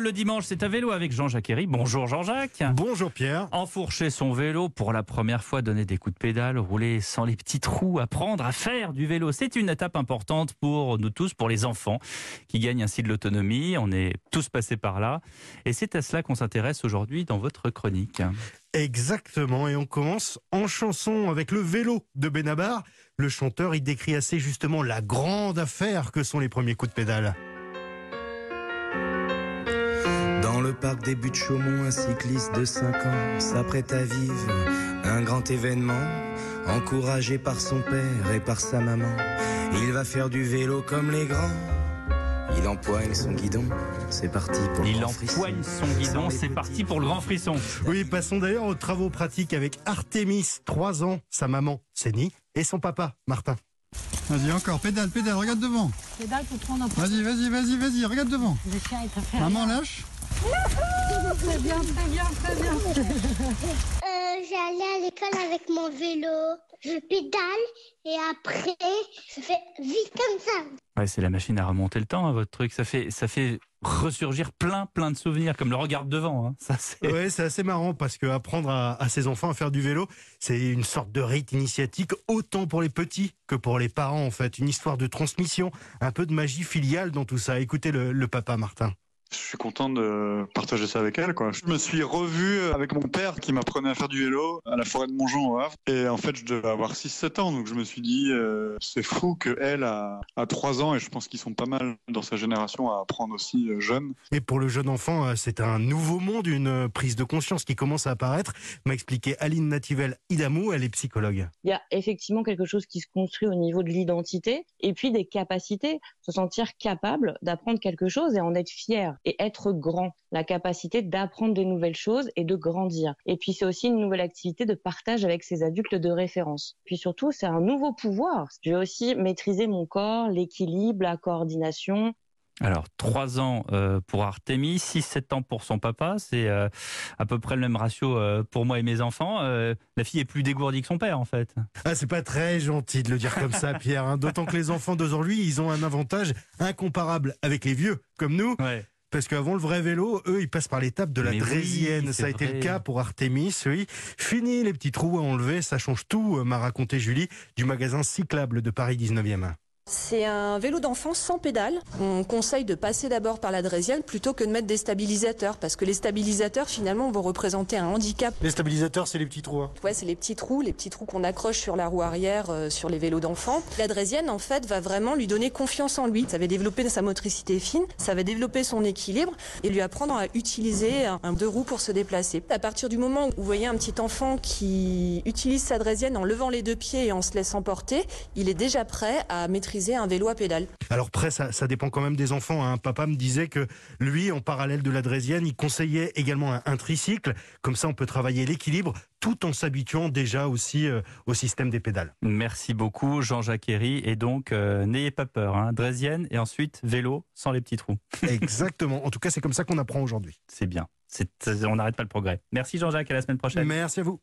le dimanche, c'est à vélo avec Jean-Jacques Herry. Bonjour Jean-Jacques. Bonjour Pierre. Enfourcher son vélo pour la première fois, donner des coups de pédale, rouler sans les petits trous, apprendre à faire du vélo. C'est une étape importante pour nous tous, pour les enfants qui gagnent ainsi de l'autonomie. On est tous passés par là. Et c'est à cela qu'on s'intéresse aujourd'hui dans votre chronique. Exactement, et on commence en chanson avec le vélo de Benabar. Le chanteur, il décrit assez justement la grande affaire que sont les premiers coups de pédale. Parc des buts de Chaumont, un cycliste de 5 ans s'apprête à vivre un grand événement. Encouragé par son père et par sa maman, il va faire du vélo comme les grands. Il empoigne son guidon, c'est parti pour le Il grand frisson. empoigne son guidon, c'est parti pour le grand frisson. Oui, passons d'ailleurs aux travaux pratiques avec Artemis, 3 ans, sa maman, Sénie, et son papa, Martin. Vas-y, encore, pédale, pédale, regarde devant. Pédale pour prendre un peu Vas-y, vas-y, vas-y, vas-y, regarde devant. de chien faire. Maman lâche. Très bien, très bien, très bien. Euh, J'allais à l'école avec mon vélo. Je pédale et après, je fais vite comme ça. Ouais, c'est la machine à remonter le temps, hein, votre truc. Ça fait, ça fait ressurgir plein, plein de souvenirs, comme le regard devant. hein. Ça, c'est... Ouais, c'est assez marrant parce que apprendre à, à ses enfants à faire du vélo, c'est une sorte de rite initiatique, autant pour les petits que pour les parents en fait. Une histoire de transmission, un peu de magie filiale dans tout ça. Écoutez le, le papa Martin. Je suis content de partager ça avec elle. Quoi. Je me suis revu avec mon père qui m'apprenait à faire du vélo à la forêt de Montjean au Havre. Et en fait, je devais avoir 6-7 ans. Donc je me suis dit, euh, c'est fou qu'elle a, a 3 ans. Et je pense qu'ils sont pas mal dans sa génération à apprendre aussi euh, jeune. Et pour le jeune enfant, euh, c'est un nouveau monde, une prise de conscience qui commence à apparaître, m'a expliqué Aline Nativel Idamou, elle est psychologue. il y a effectivement quelque chose qui se construit au niveau de l'identité et puis des capacités, se sentir capable d'apprendre quelque chose et en être fier et être grand, la capacité d'apprendre de nouvelles choses et de grandir. Et puis c'est aussi une nouvelle activité de partage avec ses adultes de référence. Puis surtout, c'est un nouveau pouvoir. Je vais aussi maîtriser mon corps, l'équilibre, la coordination, Alors, 3 ans euh, pour Artemis, 6-7 ans pour son papa. C'est euh, à peu près le même ratio euh, pour moi et mes enfants. Euh, la fille est plus dégourdie que son père, en fait. Ah, c'est pas très gentil de le dire comme ça, Pierre. hein. D'autant que les enfants d'aujourd'hui, ils ont un avantage incomparable avec les vieux, comme nous. Ouais. Parce qu'avant le vrai vélo, eux, ils passent par l'étape de la Mais draisienne. ça a été le cas pour Artemis, oui. Fini les petits trous à enlever, ça change tout, euh, m'a raconté Julie, du magasin Cyclable de Paris 19e. C'est un vélo d'enfant sans pédale. On conseille de passer d'abord par la draisienne plutôt que de mettre des stabilisateurs parce que les stabilisateurs finalement vont représenter un handicap. Les stabilisateurs, c'est les petits trous. hein. Ouais, c'est les petits trous, les petits trous qu'on accroche sur la roue arrière euh, sur les vélos d'enfants. La draisienne en fait va vraiment lui donner confiance en lui. Ça va développer sa motricité fine, ça va développer son équilibre et lui apprendre à utiliser un, un deux roues pour se déplacer. À partir du moment où vous voyez un petit enfant qui utilise sa draisienne en levant les deux pieds et en se laissant porter, il est déjà prêt à maîtriser un vélo à pédale. Alors après, ça, ça dépend quand même des enfants. hein. Papa me disait que lui, en parallèle de la draisienne, il conseillait également un, un tricycle. Comme ça, on peut travailler l'équilibre tout en s'habituant déjà aussi euh, au système des pédales. Merci beaucoup, Jean-Jacques Herry. Et donc, euh, n'ayez pas peur. Hein. Draisienne et ensuite vélo sans les petits trous. Exactement. En tout cas, c'est comme ça qu'on apprend aujourd'hui. C'est bien. C'est- On n'arrête pas le progrès. Merci, Jean-Jacques. À la semaine prochaine. Merci à vous.